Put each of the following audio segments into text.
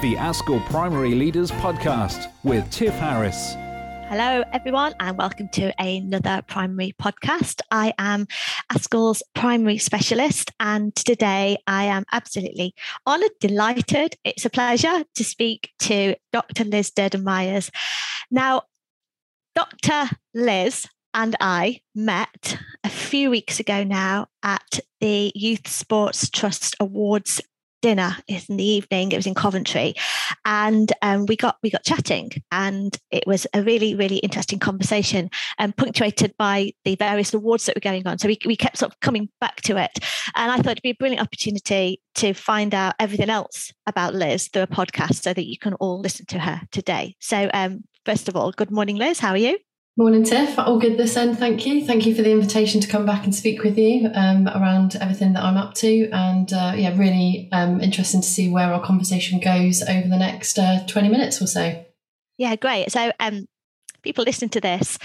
the ASCL Primary Leaders Podcast with Tiff Harris. Hello, everyone, and welcome to another primary podcast. I am ASCL's primary specialist, and today I am absolutely honoured, delighted. It's a pleasure to speak to Dr. Liz Durden Myers. Now, Dr. Liz and I met a few weeks ago now at the Youth Sports Trust Awards dinner in the evening. It was in Coventry, and um, we got we got chatting, and it was a really really interesting conversation, and um, punctuated by the various awards that were going on. So we we kept sort of coming back to it, and I thought it'd be a brilliant opportunity to find out everything else about Liz through a podcast, so that you can all listen to her today. So um, first of all, good morning, Liz. How are you? Morning, Tiff. All good this end. Thank you. Thank you for the invitation to come back and speak with you um, around everything that I'm up to. And uh, yeah, really um, interesting to see where our conversation goes over the next uh, 20 minutes or so. Yeah, great. So, um, people listening to this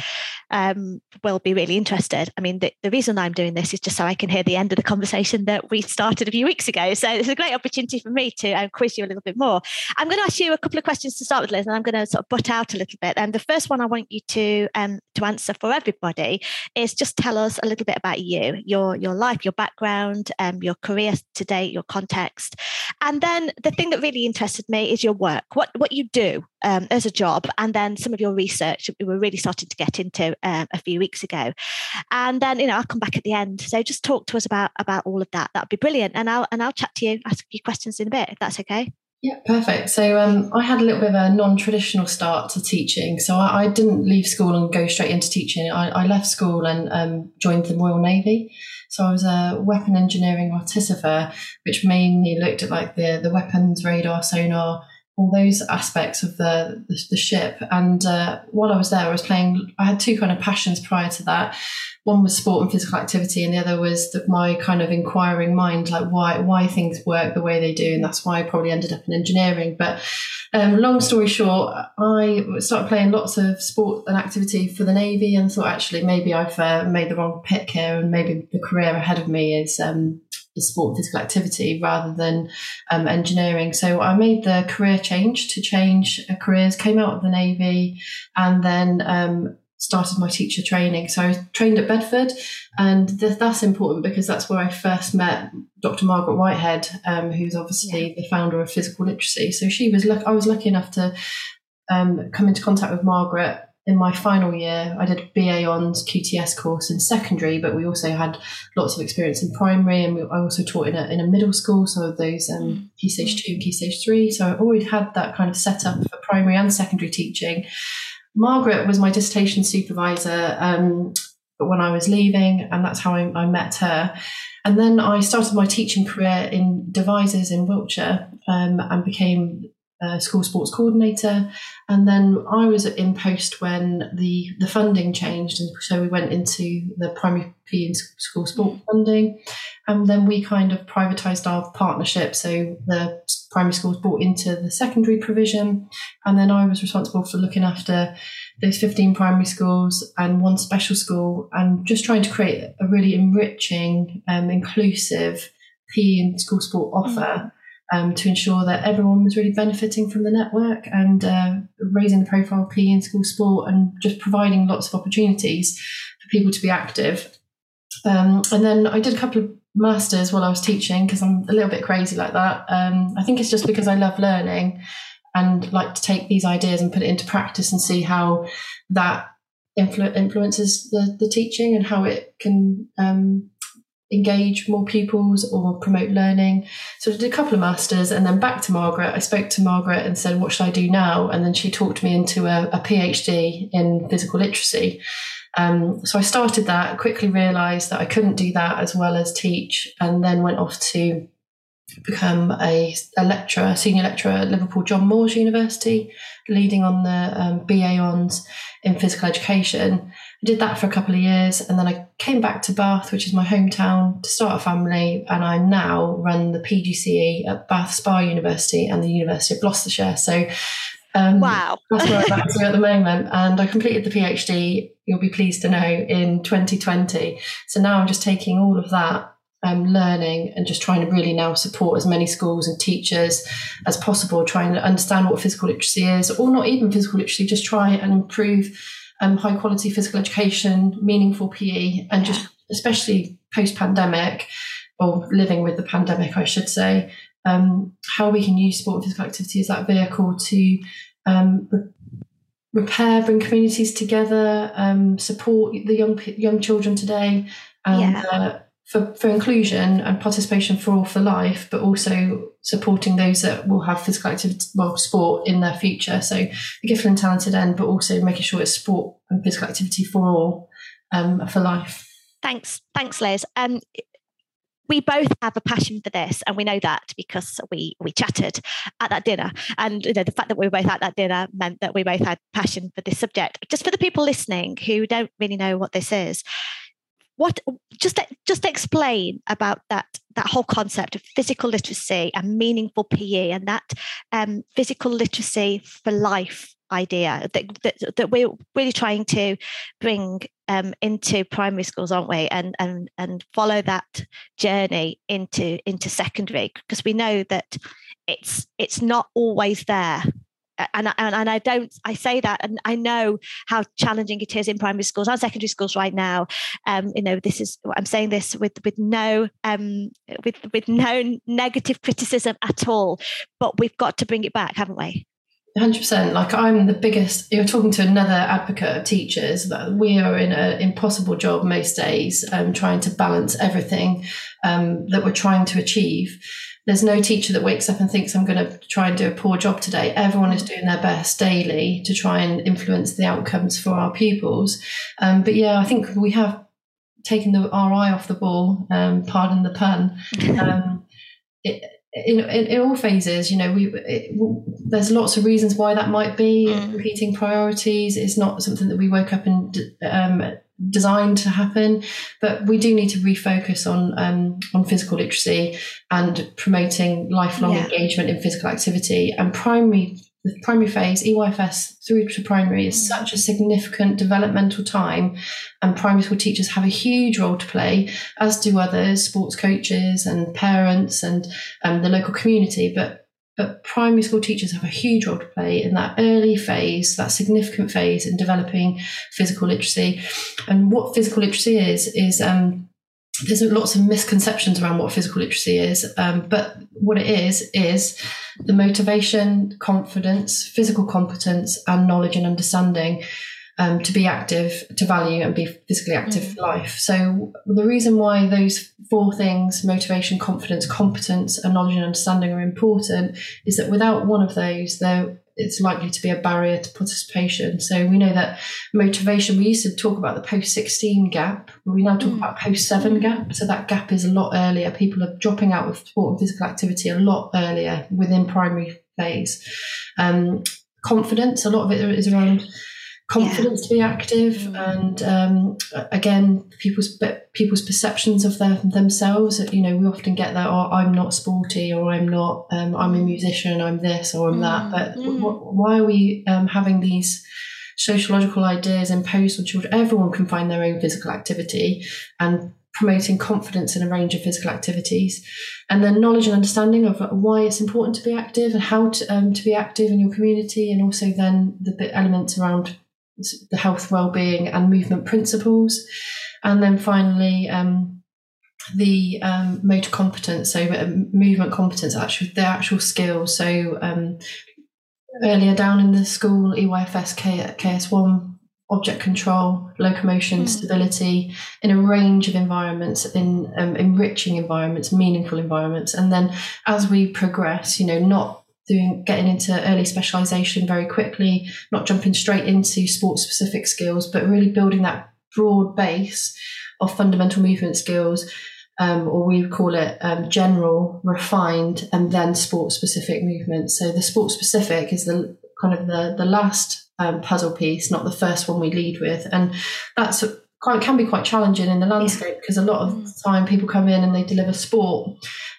um, will be really interested. I mean, the, the, reason I'm doing this is just so I can hear the end of the conversation that we started a few weeks ago. So it's a great opportunity for me to um, quiz you a little bit more. I'm going to ask you a couple of questions to start with, Liz, and I'm going to sort of butt out a little bit. And the first one I want you to um, to answer for everybody is just tell us a little bit about you, your your life, your background, um, your career to date, your context, and then the thing that really interested me is your work, what what you do um, as a job, and then some of your research we were really starting to get into um, a few weeks ago. And then you know I'll come back at the end. So just talk to us about about all of that. That'd be brilliant. And I'll and I'll chat to you, ask you questions in a bit if that's okay. Yeah, perfect. So um, I had a little bit of a non-traditional start to teaching. So I, I didn't leave school and go straight into teaching. I, I left school and um, joined the Royal Navy. So I was a weapon engineering artificer, which mainly looked at like the the weapons, radar, sonar, all those aspects of the the, the ship. And uh, while I was there, I was playing. I had two kind of passions prior to that. One was sport and physical activity, and the other was the, my kind of inquiring mind, like why why things work the way they do, and that's why I probably ended up in engineering. But um, long story short, I started playing lots of sport and activity for the navy, and thought actually maybe I've uh, made the wrong pick here, and maybe the career ahead of me is um, sport and physical activity rather than um, engineering. So I made the career change to change careers, came out of the Navy, and then um, started my teacher training. So I trained at Bedford, and th- that's important because that's where I first met Dr. Margaret Whitehead, um, who's obviously yeah. the founder of Physical Literacy. So she was, I was lucky enough to um, come into contact with Margaret in my final year, I did a BA Hons QTS course in secondary, but we also had lots of experience in primary, and we, I also taught in a, in a middle school, so of those um, mm. Key Stage 2 and Key Stage 3. So I already had that kind of setup for primary and secondary teaching. Margaret was my dissertation supervisor um, when I was leaving, and that's how I, I, met her. And then I started my teaching career in Devizes in Wiltshire um, and became uh, school sports coordinator. And then I was in post when the, the funding changed. And so we went into the primary P and school sport funding. And then we kind of privatised our partnership. So the primary schools brought into the secondary provision. And then I was responsible for looking after those 15 primary schools and one special school and just trying to create a really enriching, um, inclusive P and school sport offer. Mm-hmm um, to ensure that everyone was really benefiting from the network and uh, raising the profile of PE in school sport and just providing lots of opportunities for people to be active. Um, and then I did a couple of masters while I was teaching because I'm a little bit crazy like that. Um, I think it's just because I love learning and like to take these ideas and put it into practice and see how that influ- influences the, the teaching and how it can um, engage more pupils or promote learning. So I did a couple of masters and then back to Margaret. I spoke to Margaret and said, What should I do now? And then she talked me into a, a PhD in physical literacy. Um, so I started that, quickly realised that I couldn't do that as well as teach, and then went off to become a, a lecturer, senior lecturer at Liverpool John Moores University, leading on the um, BA Hons in physical education. Did that for a couple of years and then I came back to Bath, which is my hometown, to start a family. And I now run the PGCE at Bath Spa University and the University of Gloucestershire. So um, wow. that's where I'm at at the moment. And I completed the PhD, you'll be pleased to know, in 2020. So now I'm just taking all of that um, learning and just trying to really now support as many schools and teachers as possible, trying to understand what physical literacy is, or not even physical literacy, just try and improve um, high quality physical education, meaningful PE, and just especially post pandemic or living with the pandemic, I should say, um, how we can use sport and physical activity as that vehicle to um, re- repair, bring communities together, um, support the young young children today, and yeah. uh, for, for inclusion and participation for all for life, but also supporting those that will have physical activity, well, sport in their future. So the and talented end, but also making sure it's sport and physical activity for all um, for life. Thanks, thanks, Liz. Um, we both have a passion for this and we know that because we we chatted at that dinner and you know the fact that we were both at that dinner meant that we both had passion for this subject just for the people listening who don't really know what this is what just just explain about that that whole concept of physical literacy and meaningful PE and that um, physical literacy for life idea that, that, that we're really trying to bring um, into primary schools, aren't we? And and and follow that journey into into secondary because we know that it's it's not always there and, and and I don't I say that and I know how challenging it is in primary schools and secondary schools right now. Um, you know, this is I'm saying this with with no um with with no negative criticism at all, but we've got to bring it back, haven't we? 100% like i'm the biggest you're talking to another advocate of teachers that we are in an impossible job most days um, trying to balance everything um, that we're trying to achieve there's no teacher that wakes up and thinks I'm going to try and do a poor job today. Everyone is doing their best daily to try and influence the outcomes for our pupils. Um, but yeah, I think we have taken the, our eye off the ball, um, pardon the pun. Um, it, in, in, in, all phases, you know, we it, there's lots of reasons why that might be. Mm. Competing priorities is not something that we woke up and um, designed to happen. But we do need to refocus on um, on physical literacy and promoting lifelong yeah. engagement in physical activity. And primary the primary phase, EYFS through to primary, is mm. such a significant developmental time, and primary school teachers have a huge role to play, as do others, sports coaches and parents and um, the local community. But but primary school teachers have a huge role to play in that early phase, that significant phase in developing physical literacy. And what physical literacy is, is um, there's lots of misconceptions around what physical literacy is. Um, but what it is, is the motivation, confidence, physical competence, and knowledge and understanding um, to be active, to value, and be physically active mm. for life. So, the reason why those four things motivation, confidence, competence, and knowledge and understanding are important is that without one of those, there it's likely to be a barrier to participation. So we know that motivation, we used to talk about the post 16 gap, but we now talk mm. about post 7 gap. So that gap is a lot earlier. People are dropping out of sport and physical activity a lot earlier within primary phase. Um, confidence, a lot of it is around confidence yeah. to be active mm. and um, again people's people's perceptions of their, themselves you know we often get that oh i'm not sporty or i'm not um, i'm a mm. musician i'm this or i'm mm. that but mm. w- why are we um, having these sociological ideas imposed on children everyone can find their own physical activity and promoting confidence in a range of physical activities, and then knowledge and understanding of why it's important to be active and how to, um, to be active in your community, and also then the elements around the health, well-being, and movement principles, and then finally um, the um, motor competence, so uh, movement competence, actually the actual skills. So um, earlier down in the school, EYFS K- KS1 object control, locomotion, mm. stability in a range of environments, in um, enriching environments, meaningful environments. And then as we progress, you know, not doing getting into early specialization very quickly, not jumping straight into sport specific skills, but really building that broad base of fundamental movement skills, um, or we call it um, general, refined, and then sport specific movement. So the sport specific is the kind of the the last um, puzzle piece, not the first one we lead with, and that's quite can be quite challenging in the landscape because yeah. a lot of mm. the time people come in and they deliver sport,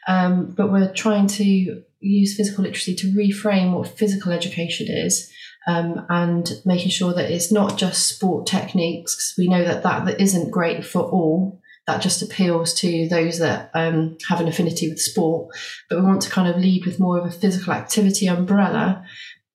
um, but we're trying to use physical literacy to reframe what physical education is. Um, and making sure that it's not just sport techniques. We know that, that that isn't great for all. that just appeals to those that um, have an affinity with sport. But we want to kind of lead with more of a physical activity umbrella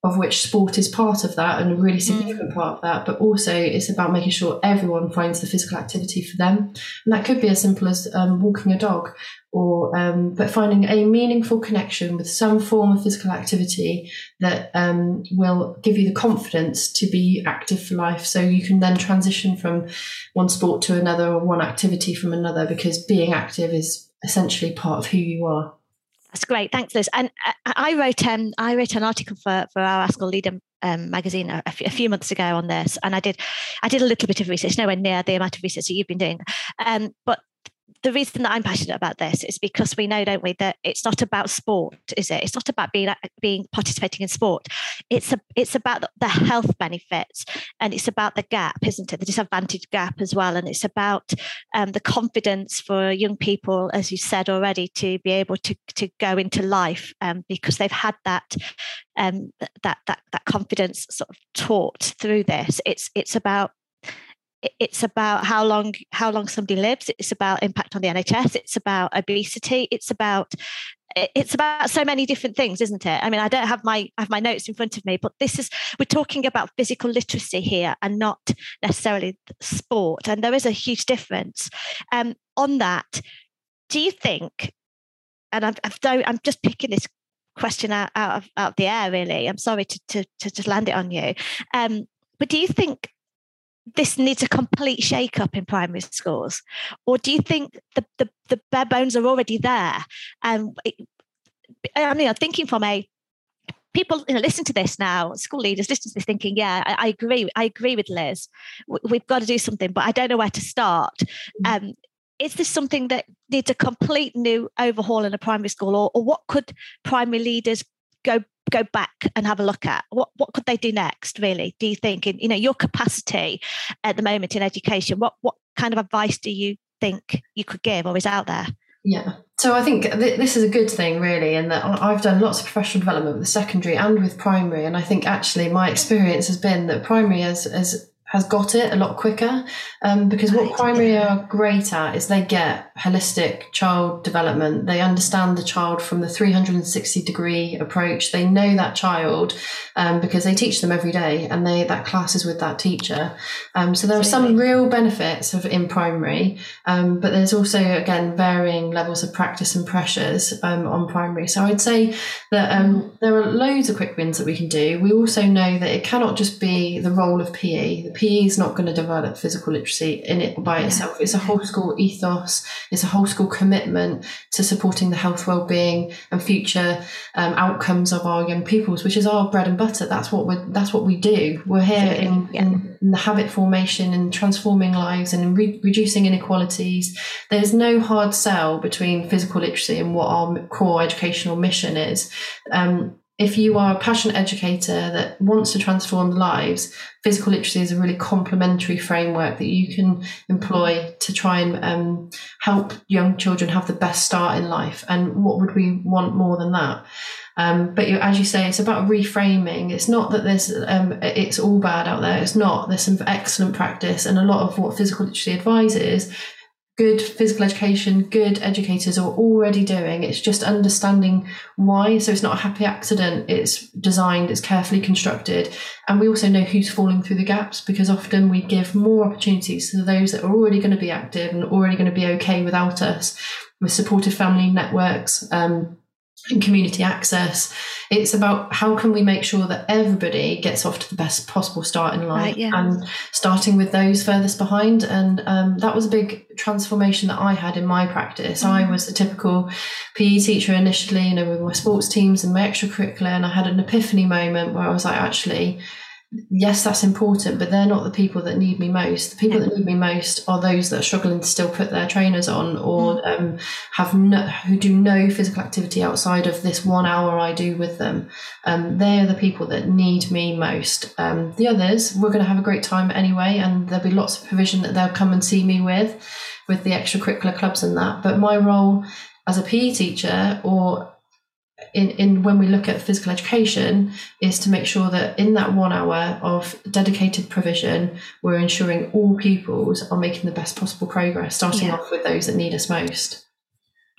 of which sport is part of that and a really mm. significant mm. part of that, but also it's about making sure everyone finds the physical activity for them. And that could be as simple as um, walking a dog or, um, but finding a meaningful connection with some form of physical activity that um, will give you the confidence to be active for life. So you can then transition from one sport to another or one activity from another because being active is essentially part of who you are. That's great, thanks, Liz. And uh, I wrote um, I wrote an article for for our ASCL Leader um, magazine a, a, few months ago on this, and I did I did a little bit of research, nowhere near the amount of research that you've been doing, um, but the reason that I'm passionate about this is because we know, don't we, that it's not about sport, is it? It's not about being being participating in sport. It's a it's about the health benefits, and it's about the gap, isn't it? The disadvantage gap as well, and it's about um, the confidence for young people, as you said already, to be able to to go into life um, because they've had that um, that that that confidence sort of taught through this. It's it's about it's about how long how long somebody lives. It's about impact on the nhs it's about obesity. It's about it's about so many different things isn't it? I mean i don't have my I have my notes in front of me but this is we're talking about physical literacy here and not necessarily sport and there is a huge difference. Um, on that do you think and I've, I've don't, i'm just picking this question out, out of out of the air really. I'm sorry to to, to just land it on you. Um, but do you think this needs a complete shake up in primary schools? Or do you think the, the, the bare bones are already there? And um, I mean, I'm thinking from a people you know listen to this now school leaders listen to this thinking yeah i, I agree i agree with liz we've got to do something but i don't know where to start mm. um, is this something that needs a complete new overhaul in a primary school or, or what could primary leaders go go back and have a look at what what could they do next really? Do you think in you know your capacity at the moment in education what what kind of advice do you think you could give or is out there? Yeah. So i think th- this is a good thing really and that i've done lots of professional development with secondary and with primary and i think actually my experience has been that primary has, has has got it a lot quicker. Um, because what primary are great at is they get holistic child development. They understand the child from the 360 degree approach. They know that child um, because they teach them every day and they that class is with that teacher. Um, so there are some real benefits of in primary um, but there's also again varying levels of practice and pressures um, on primary. So i'd say that um, mm. there are loads of quick wins that we can do. We also know that it cannot just be the role of pe the PE is not going to develop physical literacy in it by itself. It's a whole school ethos. It's a whole school commitment to supporting the health, well-being, and future um, outcomes of our young peoples, which is our bread and butter. That's what we that's what we do. We're here in, yeah. in, in, the habit formation and transforming lives and re- reducing inequalities. There's no hard sell between physical literacy and what our core educational mission is. Um, if you are a passionate educator that wants to transform lives, physical literacy is a really complementary framework that you can employ to try and um, help young children have the best start in life. And what would we want more than that? Um, but you, as you say, it's about reframing. It's not that there's um, it's all bad out there. It's not. There's some excellent practice, and a lot of what physical literacy advises good physical education, good educators are already doing. It's just understanding why. So it's not a happy accident. It's designed, it's carefully constructed. And we also know who's falling through the gaps because often we give more opportunities to those that are already going to be active and already going to be okay without us with supportive family networks. Um, and community access. It's about how can we make sure that everybody gets off to the best possible start in life, right, yeah. and starting with those furthest behind. And um, that was a big transformation that I had in my practice. Mm-hmm. I was a typical PE teacher initially, you know, with my sports teams and my extracurricular, and I had an epiphany moment where I was like, actually, yes, that's important, but they're not the people that need me most. The people yeah. that need me most are those that are struggling to still put their trainers on or mm. um, have no, who do no physical activity outside of this one hour I do with them. Um, they're the people that need me most. Um, the others, we're going to have a great time anyway, and there'll be lots of provision that they'll come and see me with, with the extracurricular clubs and that. But my role as a PE teacher or in, in when we look at physical education is to make sure that in that one hour of dedicated provision, we're ensuring all pupils are making the best possible progress, starting yeah. off with those that need us most.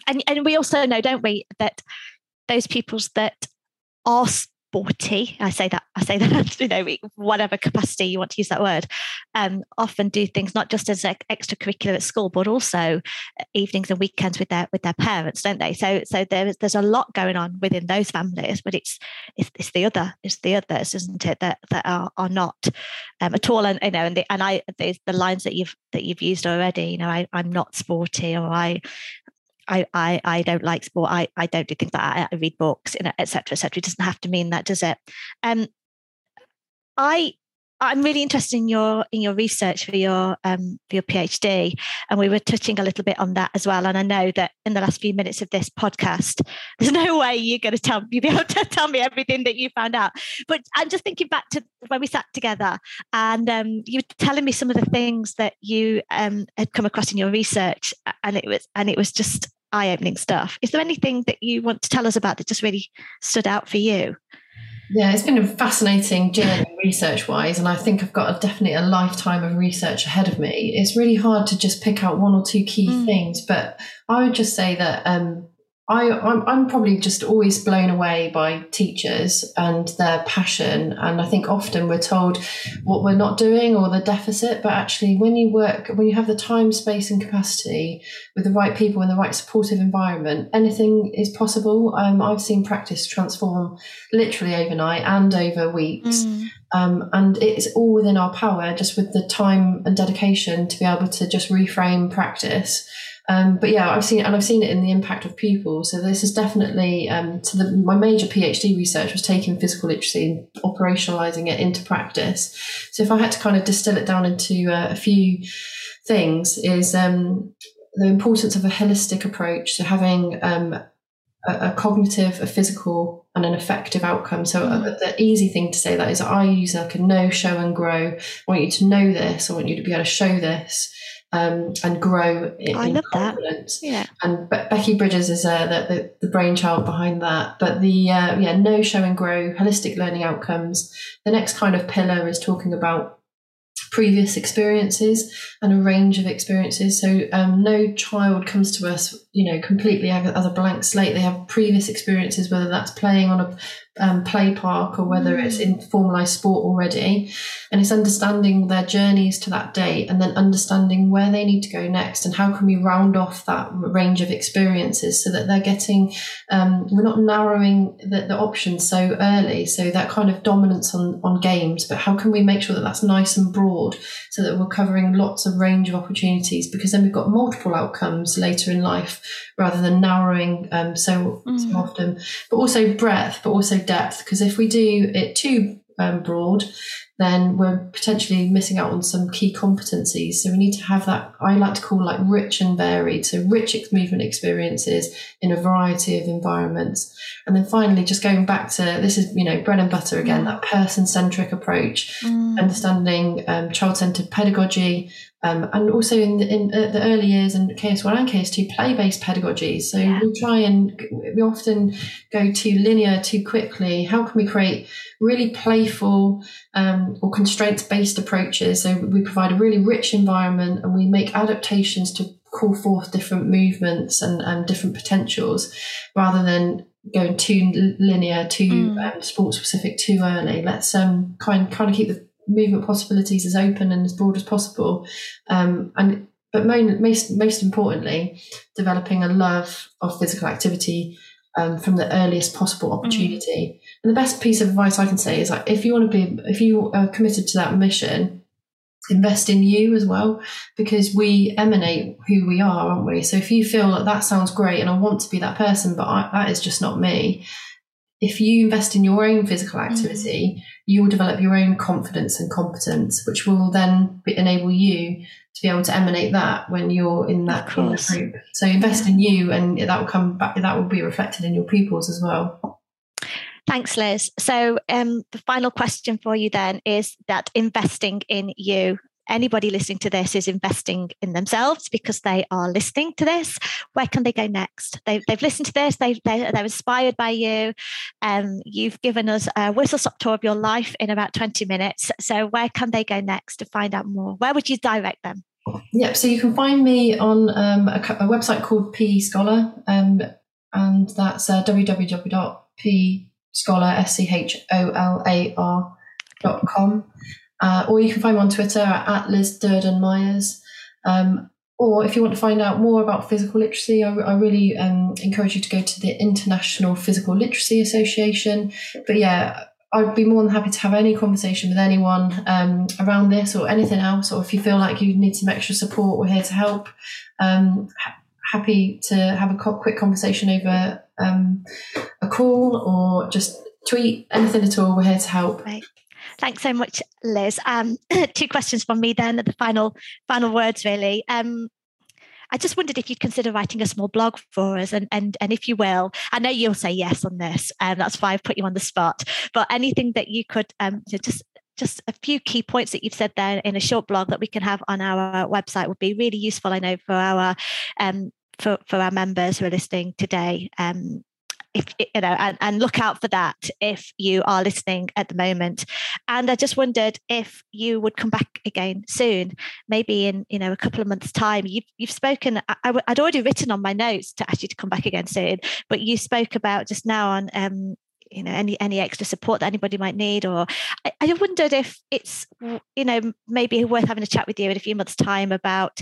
And and we also know, don't we, that those pupils that are sporty i say that i say that you know whatever capacity you want to use that word. Um, often do things not just as like extracurricular at school but also uh, evenings and weekends with their with their parents don't they? So so there's there's a lot going on within those families but it's it's, it's the other it's the others isn't it that that are are not um, at all. And you know and the and i the, the lines that you've that you've used already you know I, i'm not sporty or i I, I, I don't like sport. I, I don't do things like that. I read books, you know, et cetera, et cetera. It doesn't have to mean that, does it? Um, I, I'm really interested in your in your research for your um, for your PhD, and we were touching a little bit on that as well. And I know that in the last few minutes of this podcast, there's no way you're going to tell you be able to tell me everything that you found out. But I'm just thinking back to when we sat together, and um, you were telling me some of the things that you um, had come across in your research, and it was and it was just eye-opening stuff. Is there anything that you want to tell us about that just really stood out for you? Yeah, it's been a fascinating journey research wise, and I think I've got a, definitely a lifetime of research ahead of me. It's really hard to just pick out one or two key mm. things, but I would just say that um, I, I'm, I'm probably just always blown away by teachers and their passion. And I think often we're told what we're not doing or the deficit, but actually, when you work, when you have the time, space, and capacity with the right people in the right supportive environment, anything is possible. Um, I've seen practice transform literally overnight and over weeks. Mm. Um, and it's all within our power, just with the time and dedication to be able to just reframe practice um, but yeah, I've seen and I've seen it in the impact of pupils. So this is definitely um, so the, my major PhD research was taking physical literacy and operationalizing it into practice. So if I had to kind of distill it down into uh, a few things, is um, the importance of a holistic approach. So having um, a, a, cognitive, a physical, and an effective outcome. So uh, mm. the easy thing to say that is I use like a know, show, and grow. I want you to know this. I want you to be able to show this um, and grow in, I love confidence. That. Yeah. And Be- Becky Bridges is uh, the, the, the, brainchild behind that. But the uh, yeah, know show, and grow holistic learning outcomes. The next kind of pillar is talking about previous experiences and a range of experiences. So um, no child comes to us, you know, completely as a blank slate. They have previous experiences, whether that's playing on a um, play park or whether mm. it's in formalized sport already. And it's understanding their journeys to that date and then understanding where they need to go next and how can we round off that range of experiences so that they're getting, um, we're not narrowing the, the, options so early. So that kind of dominance on, on games, but how can we make sure that that's nice and broad so that we're covering lots of range of opportunities because then we've got multiple outcomes later in life rather than narrowing um, so, mm. so often, but also breadth, but also depth. Because if we do it too um, broad, then we're potentially missing out on some key competencies. So we need to have that, I like to call like rich and varied. So rich movement experiences in a variety of environments. And then finally, just going back to this is, you know, bread and butter again, that person centric approach, mm. understanding um, child centered pedagogy, um, and also in the, in uh, the early years and KS1 and KS2 play-based pedagogies. So yeah. we try and we often go too linear too quickly. How can we create really playful um, or constraints-based approaches? So we provide a really rich environment and we make adaptations to call forth different movements and, and different potentials rather than going too linear, too mm. um, sport specific too early. Let's um, kind kind of keep the movement possibilities as open and as broad as possible. Um, and but most most importantly, developing a love of physical activity um, from the earliest possible mm. opportunity. Mm. And the best piece of advice I can say is like if you want to be if you are committed to that mission, invest in you as well because we emanate who we are, aren't we? So if you feel like that sounds great and I want to be that person, but I, that is just not me. If you invest in your own physical mm. activity, mm you will develop your own confidence and competence, which will then be, enable you to be able to emanate that when you're in that group. So invest yeah. in you, and that will come back. That will be reflected in your pupils as well. Thanks, Liz. So um, the final question for you then is that investing in you anybody listening to this is investing in themselves because they are listening to this, where can they go next? They've, they've listened to this, they've, they, they're inspired by you. Um, you've given us a whistle stop tour of your life in about 20 minutes. So, where can they go next to find out more? Where would you direct them? Yep. So you can find me on um, a, a, website called PE Scholar, um, and that's uh, www.pescholar.com. Uh, or you can find me on Twitter at Liz Durden Myers. Um, or if you want to find out more about physical literacy, I, I really um, encourage you to go to the International Physical Literacy Association. But yeah, I'd be more than happy to have any conversation with anyone um, around this or anything else. Or if you feel like you need some extra support, we're here to help. Um, ha- happy to have a co- quick conversation over um, a call or just tweet, anything at all. We're here to help. Right. Thanks so much, Liz. Um, two questions from me then, the final final words really. Um, I just wondered if you'd consider writing a small blog for us, and and and if you will, I know you'll say yes on this, and um, that's why I've put you on the spot. But anything that you could um, just just a few key points that you've said there in a short blog that we can have on our website would be really useful. I know for our um, for, for our members who are listening today. Um, if you know and, and look out for that if you are listening at the moment. And i just wondered if you would come back again soon maybe in you know a couple of months time. You've, you've spoken I, would already written on my notes to ask you to come back again soon but you spoke about just now on um, you know any any extra support that anybody might need or I, I, wondered if it's you know maybe worth having a chat with you in a few months time about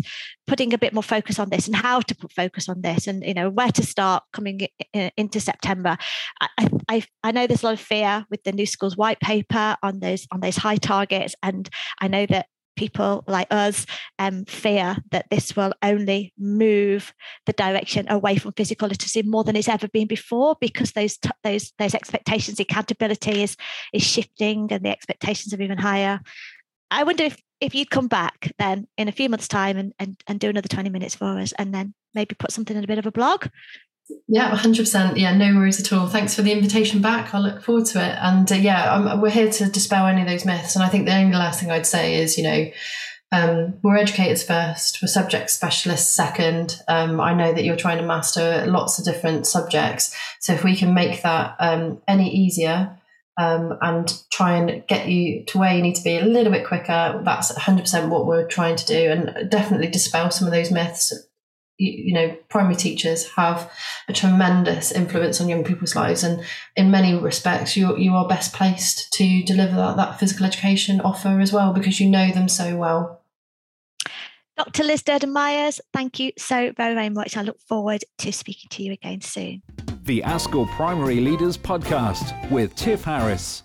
putting a bit more focus on this and how to put focus on this and you know where to start coming into september. I, I i know there's a lot of fear with the new schools white paper on those on those high targets and i know that people like us um, fear that this will only move the direction away from physical literacy more than it's ever been before because those t- those those expectations accountability is is shifting and the expectations are even higher. I wonder if if you'd come back then in a few months time and, and and do another 20 minutes for us and then maybe put something in a bit of a blog yeah, 100%. Yeah, no worries at all. Thanks for the invitation back. I'll look forward to it. And uh, yeah, I'm, we're here to dispel any of those myths. And I think the only last thing I'd say is, you know, um, we're educators first, we're subject specialists second. Um, I know that you're trying to master lots of different subjects. So if we can make that um, any easier um, and try and get you to where you need to be a little bit quicker, that's 100% what we're trying to do. And definitely dispel some of those myths you know primary teachers have a tremendous influence on young people's lives and in many respects you you are best placed to deliver that, that physical education offer as well because you know them so well Dr. Liz Durden Myers, thank you so very, very much. I look forward to speaking to you again soon. The ASCL Primary Leaders Podcast with Tiff Harris.